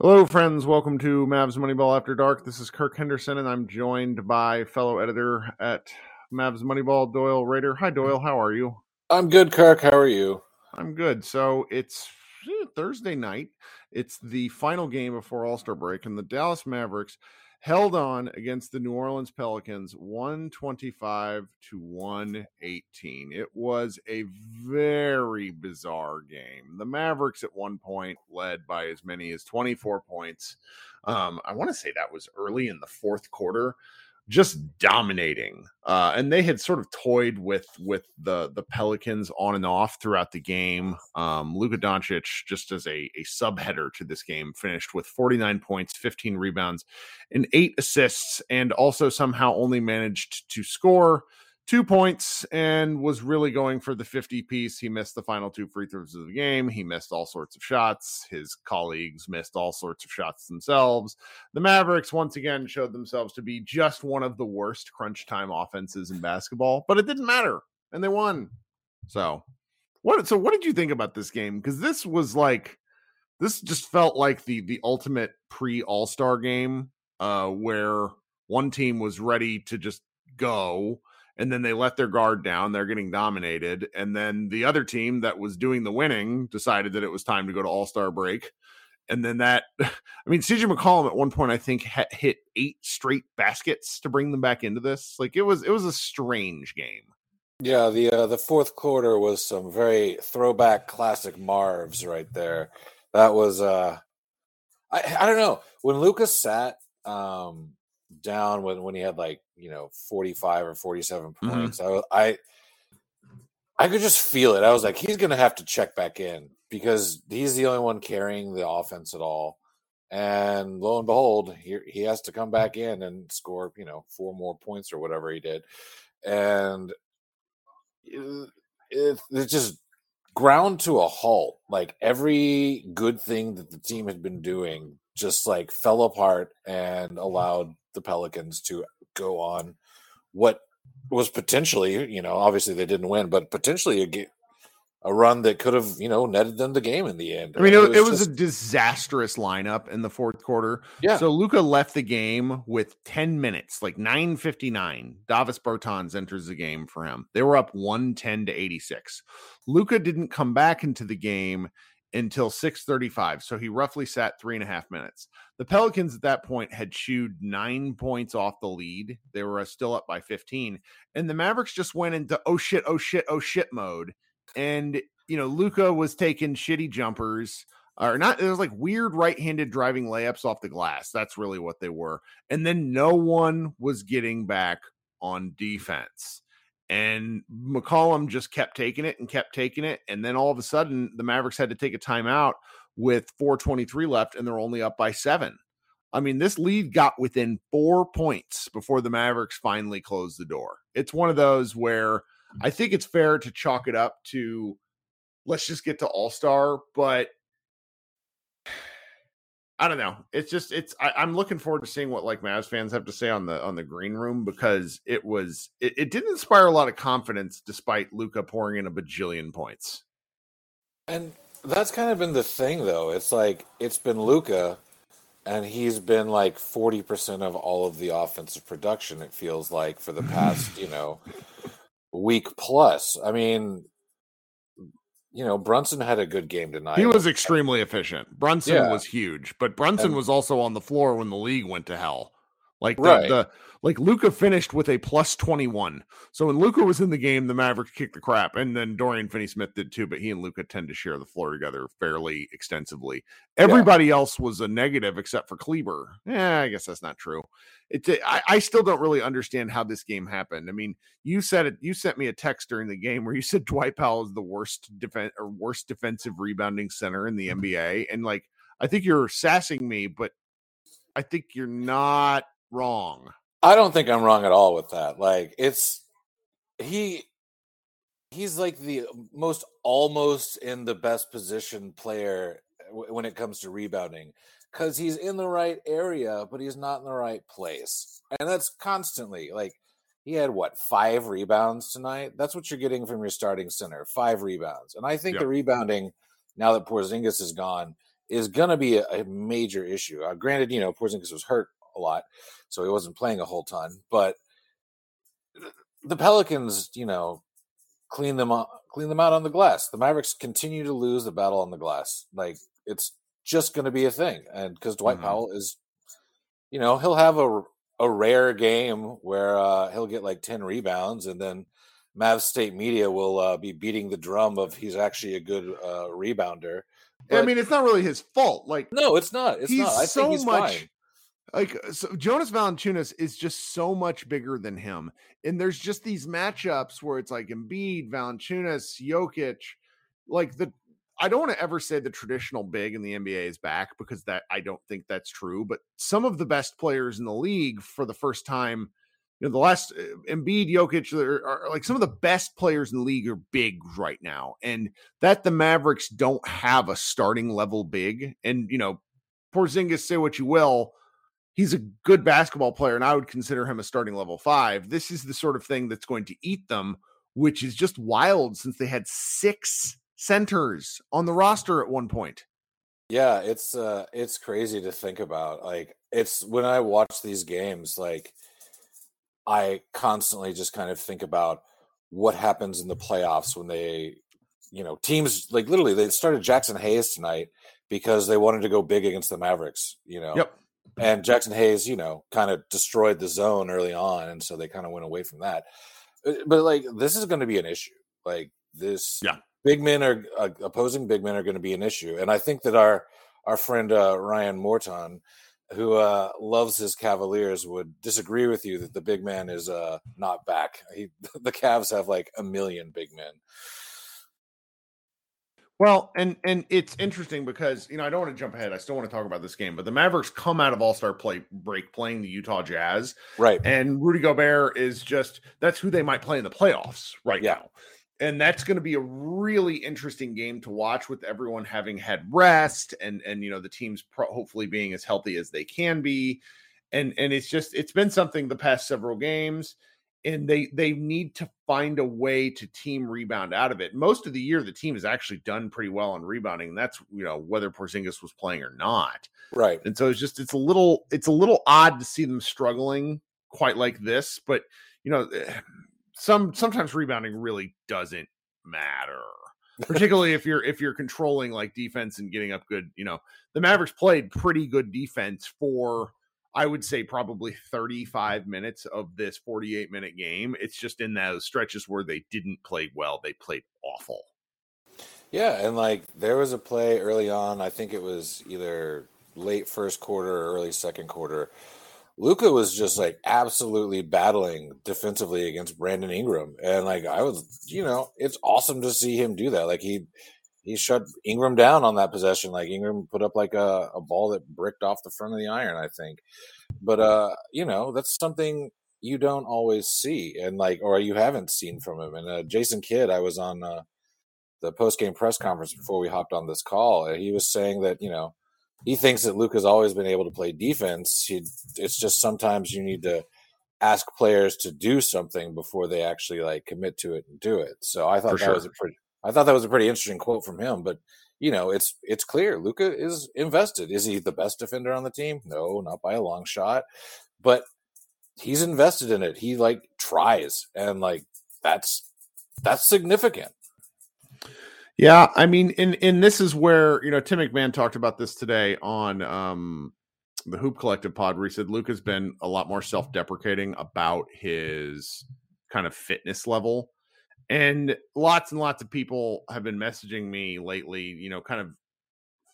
Hello, friends. Welcome to Mavs Moneyball After Dark. This is Kirk Henderson, and I'm joined by fellow editor at Mavs Moneyball, Doyle Rader. Hi, Doyle. How are you? I'm good, Kirk. How are you? I'm good. So it's eh, Thursday night. It's the final game before All Star break, and the Dallas Mavericks held on against the New Orleans Pelicans 125 to 118. It was a very bizarre game. The Mavericks at one point led by as many as 24 points. Um, I want to say that was early in the fourth quarter just dominating. Uh, and they had sort of toyed with with the the Pelicans on and off throughout the game. Um, Luka Doncic, just as a, a subheader to this game, finished with 49 points, 15 rebounds, and eight assists, and also somehow only managed to score two points and was really going for the 50 piece. He missed the final two free throws of the game. He missed all sorts of shots. His colleagues missed all sorts of shots themselves. The Mavericks once again showed themselves to be just one of the worst crunch time offenses in basketball, but it didn't matter and they won. So, what so what did you think about this game? Cuz this was like this just felt like the the ultimate pre All-Star game uh where one team was ready to just go and then they let their guard down. They're getting dominated. And then the other team that was doing the winning decided that it was time to go to All Star break. And then that, I mean, CJ McCollum at one point I think hit eight straight baskets to bring them back into this. Like it was, it was a strange game. Yeah, the uh, the fourth quarter was some very throwback classic Mavs right there. That was uh I I don't know. When Lucas sat um down when when he had like you know 45 or 47 mm-hmm. points. Mm-hmm. I, I i could just feel it. I was like he's gonna have to check back in because he's the only one carrying the offense at all. And lo and behold he, he has to come back in and score you know four more points or whatever he did. And it, it, it just ground to a halt. Like every good thing that the team had been doing just like fell apart and allowed the Pelicans to go on what was potentially, you know, obviously they didn't win, but potentially a, game, a run that could have, you know, netted them the game in the end. I mean, it, it was, it was just... a disastrous lineup in the fourth quarter. Yeah. So Luka left the game with 10 minutes, like 9.59. Davis Bertans enters the game for him. They were up 110 to 86. Luka didn't come back into the game until 635. So he roughly sat three and a half minutes. The Pelicans at that point had chewed nine points off the lead. They were uh, still up by 15. And the Mavericks just went into oh shit, oh shit, oh shit mode. And, you know, Luka was taking shitty jumpers or not. It was like weird right handed driving layups off the glass. That's really what they were. And then no one was getting back on defense. And McCollum just kept taking it and kept taking it. And then all of a sudden, the Mavericks had to take a timeout with 423 left, and they're only up by seven. I mean, this lead got within four points before the Mavericks finally closed the door. It's one of those where I think it's fair to chalk it up to let's just get to All Star, but I don't know. It's just it's I, am looking forward to seeing what like Mavs fans have to say on the on the green room because it was it, it didn't inspire a lot of confidence despite Luka pouring in a bajillion points. And that's kind of been the thing though. It's like it's been Luka and he's been like 40% of all of the offensive production it feels like for the past, you know, week plus. I mean, you know, Brunson had a good game tonight. He was extremely efficient. Brunson yeah. was huge, but Brunson and, was also on the floor when the league went to hell. Like the, right. the like Luka finished with a plus 21. So when Luka was in the game, the Mavericks kicked the crap. And then Dorian Finney Smith did too, but he and Luka tend to share the floor together fairly extensively. Everybody yeah. else was a negative except for Kleber. Yeah, I guess that's not true. It's I, I still don't really understand how this game happened. I mean, you said it, you sent me a text during the game where you said Dwight Powell is the worst defense or worst defensive rebounding center in the mm-hmm. NBA. And like I think you're sassing me, but I think you're not wrong. I don't think I'm wrong at all with that. Like it's he he's like the most almost in the best position player when it comes to rebounding cuz he's in the right area but he's not in the right place. And that's constantly like he had what, 5 rebounds tonight? That's what you're getting from your starting center, 5 rebounds. And I think yep. the rebounding now that Porzingis is gone is going to be a, a, major issue. Uh, granted, you know, Porzingis was hurt a lot, so he wasn't playing a whole ton, but the Pelicans, you know, clean them up, clean them out on the glass. The Mavericks continue to lose the battle on the glass. Like it's just going to be a thing, and because Dwight mm-hmm. Powell is, you know, he'll have a a rare game where uh, he'll get like ten rebounds, and then Mav State media will uh, be beating the drum of he's actually a good uh, rebounder. But, I mean, it's not really his fault. Like, no, it's not. It's not. I so think he's much. Fine. Like so Jonas Valanciunas is just so much bigger than him, and there's just these matchups where it's like Embiid, Valanciunas, Jokic, like the. I don't want to ever say the traditional big in the NBA is back because that I don't think that's true. But some of the best players in the league for the first time you know, the last uh, Embiid, Jokic are, are, like some of the best players in the league are big right now, and that the Mavericks don't have a starting level big. And you know, Porzingis, say what you will, he's a good basketball player, and I would consider him a starting level five. This is the sort of thing that's going to eat them, which is just wild since they had six centers on the roster at one point. Yeah, it's uh it's crazy to think about. Like it's when I watch these games, like I constantly just kind of think about what happens in the playoffs when they, you know, teams like literally they started Jaxson Hayes tonight because they wanted to go big against the Mavericks, you know. Yep. And Jaxson Hayes, you know, kind of destroyed the zone early on, and so they kind of went away from that. Uh, but like, this is going to be an issue. Like this, yeah. Big men are uh, opposing big men are going to be an issue, and I think that our our friend uh, Ryan Morton who uh, loves his Cavaliers would disagree with you that the big man is uh, not back. He, the Cavs have like a million big men. Well, and and it's interesting because you know I don't want to jump ahead. I still want to talk about this game, but the Mavericks come out of All Star play break playing the Utah Jazz, right? And Rudy Gobert is just that's who they might play in the playoffs right yeah. now and that's going to be a really interesting game to watch with everyone having had rest and and you know the teams pro- hopefully being as healthy as they can be and and it's just it's been something the past several games and they they need to find a way to team rebound out of it. Most of the year the team has actually done pretty well on rebounding. And that's you know whether Porzingis was playing or not. Right. And so it's just it's a little it's a little odd to see them struggling quite like this but you know eh, some sometimes rebounding really doesn't matter particularly if you're if you're controlling like defense and getting up good you know the mavericks played pretty good defense for i would say probably 35 minutes of this 48 minute game it's just in those stretches where they didn't play well they played awful yeah and like there was a play early on i think it was either late first quarter or early second quarter Luka was just mm-hmm. like absolutely battling defensively against Brandon Ingram, and like I was, you know, it's awesome to see him do that. Like he he shut Ingram down on that possession. Like Ingram put up like a, a ball that bricked off the front of the iron, I think. But uh, you know, that's something you don't always see, and like or you haven't seen from him. And uh, Jason Kidd, I was on uh, the post game press conference before we hopped on this call, and he was saying that you know he thinks that Luke has always been able to play defense. He, it's just sometimes you need to ask players to do something before they actually like commit to it and do it. So I thought For that sure. was a pretty I thought that was a pretty interesting quote from him. But you know, it's it's clear Luka is invested. Is he the best defender on the team? No, not by a long shot. But he's invested in it. He like tries and like that's that's significant. Yeah, I mean, and and this is where you know Tim McMahon talked about this today on um the Hoop Collective pod, where he said Luke has been a lot more self-deprecating about his kind of fitness level, and lots and lots of people have been messaging me lately, you know, kind of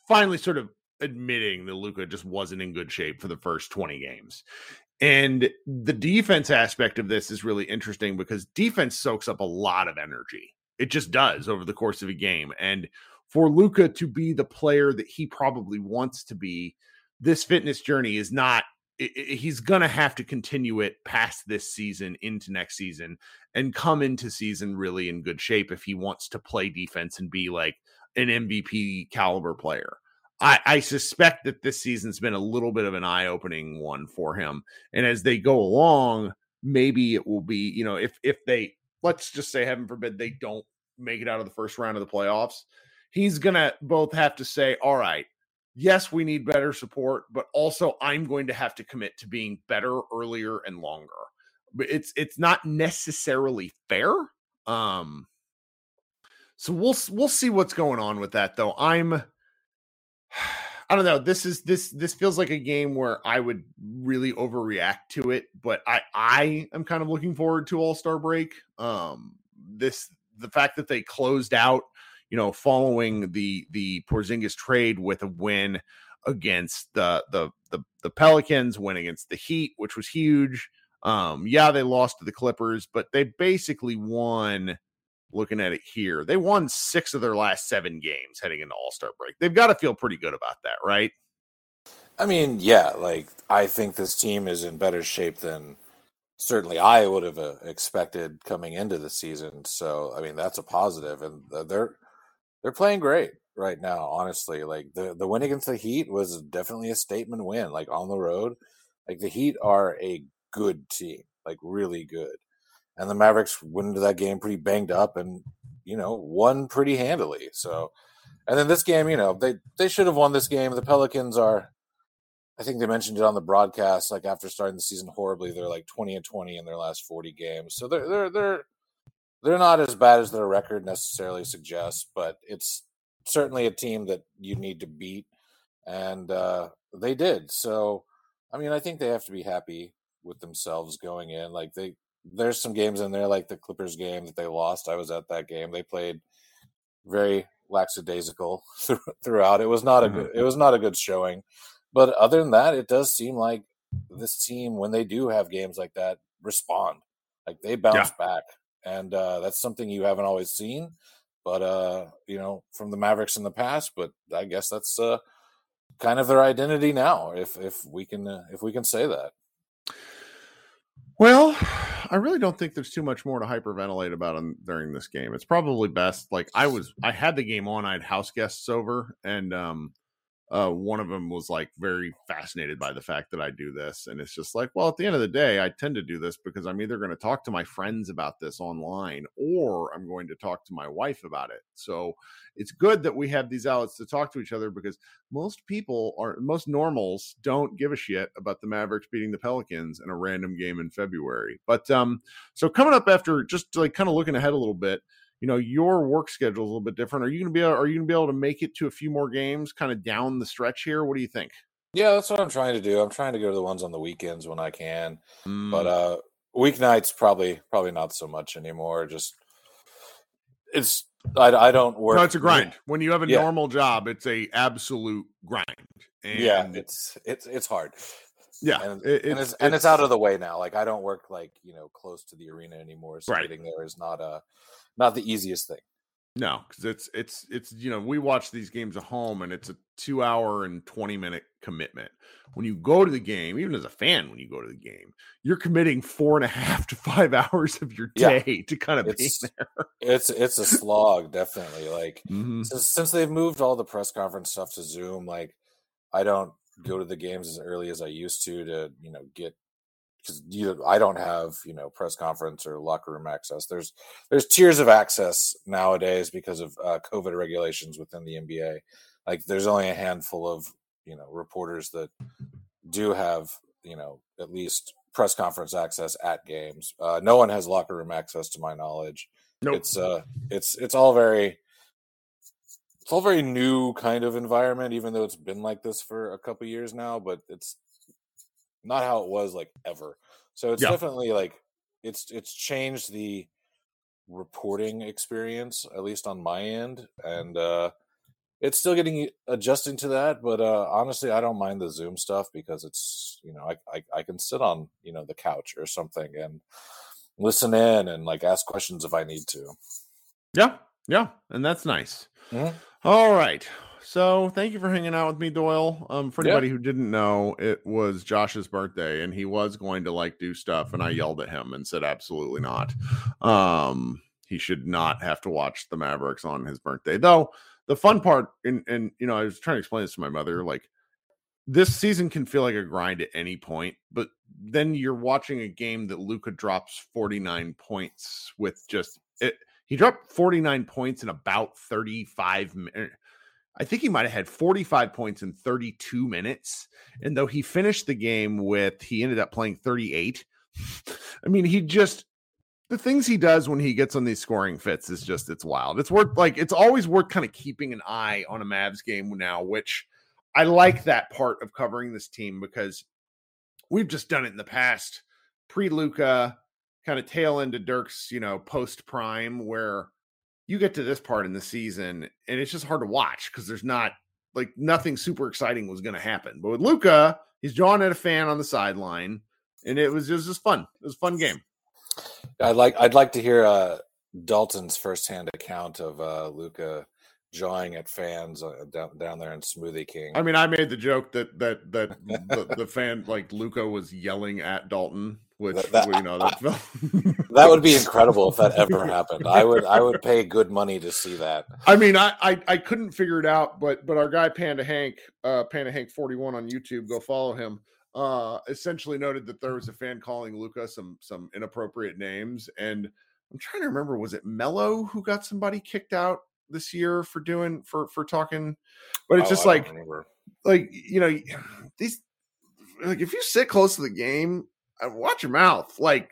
finally sort of admitting that Luka just wasn't in good shape for the first 20 games. And the defense aspect of this is really interesting because defense soaks up a lot of energy. It just does over the course of a game. And for Luka to be the player that he probably wants to be, this fitness journey is not it, it, he's going to have to continue it past this season into next season and come into season really in good shape if he wants to play defense and be like an MVP caliber player. I, I suspect that this season's been a little bit of an eye opening one for him. And as they go along, maybe it will be, you know, if if they let's just say, heaven forbid, they don't make it out of the first round of the playoffs, he's to both have to say, all right, yes, we need better support, but also I'm going to have to commit to being better earlier and longer. But it's it's not necessarily fair. Um so we'll we'll see what's going on with that though. I'm I don't know. This is this this feels like a game where I would really overreact to it, but I I am kind of looking forward to All-Star break. Um this the fact that they closed out you know, following the the Porzingis trade with a win against the the the, the Pelicans, win against the Heat, which was huge. Um, yeah, they lost to the Clippers, but they basically won. Looking at it here, they won six of their last seven games heading into All Star break. They've got to feel pretty good about that, right? I mean, yeah, like I think this team is in better shape than certainly I would have uh, expected coming into the season. So, I mean, that's a positive, and they're they're playing great right now. Honestly, like the the win against the Heat was definitely a statement win. Like on the road, like the Heat are a good team, like really good, and the Mavericks went into that game pretty banged up and you know won pretty handily. So, and then this game, you know, they they should have won this game. The Pelicans are. I think they mentioned it on the broadcast. Like after starting the season horribly, they're like twenty and twenty in their last forty games. So they're they're they're they're not as bad as their record necessarily suggests, but it's certainly a team that you need to beat, and uh, they did. So, I mean, I think they have to be happy with themselves going in. Like they, there's some games in there, like the Clippers game that they lost. I was at that game. They played very lackadaisical throughout. It was not a good. Mm-hmm. It was not a good showing. But other than that, it does seem like this team, when they do have games like that, respond. Like they bounce yeah. back and uh, that's something you haven't always seen. But uh, you know, from the Mavericks in the past, but I guess that's uh, kind of their identity now, if if we can uh, if we can say that. Well, I really don't think there's too much more to hyperventilate about during this game. It's probably best. Like I was, I had the game on. I had house guests over, and um, uh, one of them was like very fascinated by the fact that I do this. And it's just like, well, at the end of the day, I tend to do this because I'm either going to talk to my friends about this online or I'm going to talk to my wife about it. So it's good that we have these outlets to talk to each other because most people are, most normals don't give a shit about the Mavericks beating the Pelicans in a random game in February. But um, so coming up after just like kind of looking ahead a little bit, you know your work schedule is a little bit different. Are you going to be able, are you to be able to make it to a few more games kind of down the stretch here? What do you think? Yeah, that's what I'm trying to do. I'm trying to go to the ones on the weekends when I can, mm. but uh weeknights probably probably not so much anymore. Just it's I, I don't work. No, it's a grind. When you have a yeah. normal job, it's a absolute grind. And yeah, it's it's it's hard. Yeah, and, it, and, it's, it's, and it's out of the way now. Like I don't work like you know close to the arena anymore, so right. getting there is not a not the easiest thing. No, because it's it's it's you know we watch these games at home and it's a two hour and twenty minute commitment. When you go to the game, even as a fan, when you go to the game, you're committing four and a half to five hours of your day yeah. to kind of it's, be there. It's it's a slog, definitely. Like mm-hmm. since since they've moved all the press conference stuff to Zoom, like I don't go to the games as early as I used to to you know get because you I don't have you know press conference or locker room access. There's there's tiers of access nowadays because of uh, COVID regulations within the NBA. Like there's only a handful of you know reporters that do have you know at least press conference access at games. Uh, no one has locker room access to my knowledge. Nope. It's uh it's it's all very it's all very new kind of environment, even though it's been like this for a couple years now. But it's not how it was like ever. So it's yeah. definitely like it's it's changed the reporting experience at least on my end and uh it's still getting adjusting to that but uh honestly i don't mind the zoom stuff because it's you know I, I i, can sit on you know the couch or something and listen in and like ask questions if i need to yeah yeah and that's nice mm-hmm. All right so thank you for hanging out with me, Doyle. Um, for anybody yeah. who didn't know, it was Josh's birthday, and he was going to like do stuff, and I yelled at him and said, "Absolutely not." Um, he should not have to watch the Mavericks on his birthday. Though the fun part, and and you know, I was trying to explain this to my mother, like this season can feel like a grind at any point, but then you're watching a game that Luka drops 49 points with just it. He dropped 49 points in about 35 minutes I think he might have had 45 points in 32 minutes. Mm-hmm. And though he finished the game with, he ended up playing 38. I mean, he just, the things he does when he gets on these scoring fits is mm-hmm. just, it's wild. It's worth, like, it's always worth kind of keeping an eye on a Mavs game now, which I like that part of covering this team because we've just done it in the past pre Luka, kind of tail into Dirk's, you know, post prime, where you get to this part in the season and it's just hard to watch because there's not like nothing super exciting was going to happen. But with Luka, he's drawing at a fan on the sideline, and it was just, just fun. It was a fun game. I'd like I'd like to hear uh, Dalton's firsthand account of uh, Luka jawing at fans uh, down down there in Smoothie King. I mean, I made the joke that that that the, the fan like Luka was yelling at Dalton, which that, that, you know that, that would be incredible if that ever happened. I would I would pay good money to see that. I mean, I I, I couldn't figure it out, but but our guy Panda Hank, uh, Panda Hank forty one on YouTube, go follow him. Uh, essentially noted that there was a fan calling Luka some some inappropriate names, and I'm trying to remember was it Mello who got somebody kicked out this year for doing for for talking, but it's oh, just like like you know these like if you sit close to the game, uh, watch your mouth. Like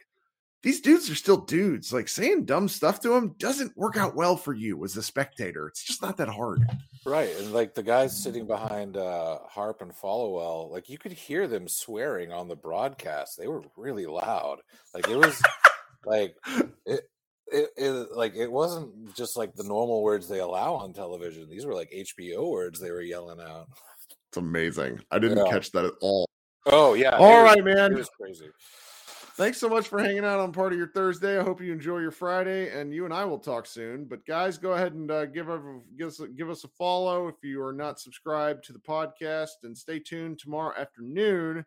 these dudes are still dudes. Like saying dumb stuff to them doesn't work out well for you as a spectator. It's just not that hard. Right. And like the guys sitting behind uh Harp and Followill, like you could hear them swearing on the broadcast. They were really loud. Like it was like it, it, it, like it wasn't just like the normal words they allow on television. These were like HBO words they were yelling out. It's amazing. I didn't yeah. catch that at all. Oh yeah. All right, was, man. It was crazy. Thanks so much for hanging out on part of your Thursday. I hope you enjoy your Friday, and you and I will talk soon. But guys, go ahead and uh, give, a, give us a, give us a follow if you are not subscribed to the podcast, and stay tuned tomorrow afternoon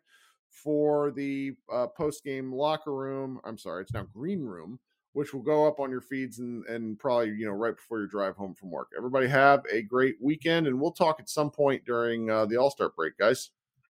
for the uh, post game locker room. I'm sorry, it's now green room which will go up on your feeds and, and probably, you know, right before your drive home from work. Everybody have a great weekend, and we'll talk at some point during uh, the All Star break, guys.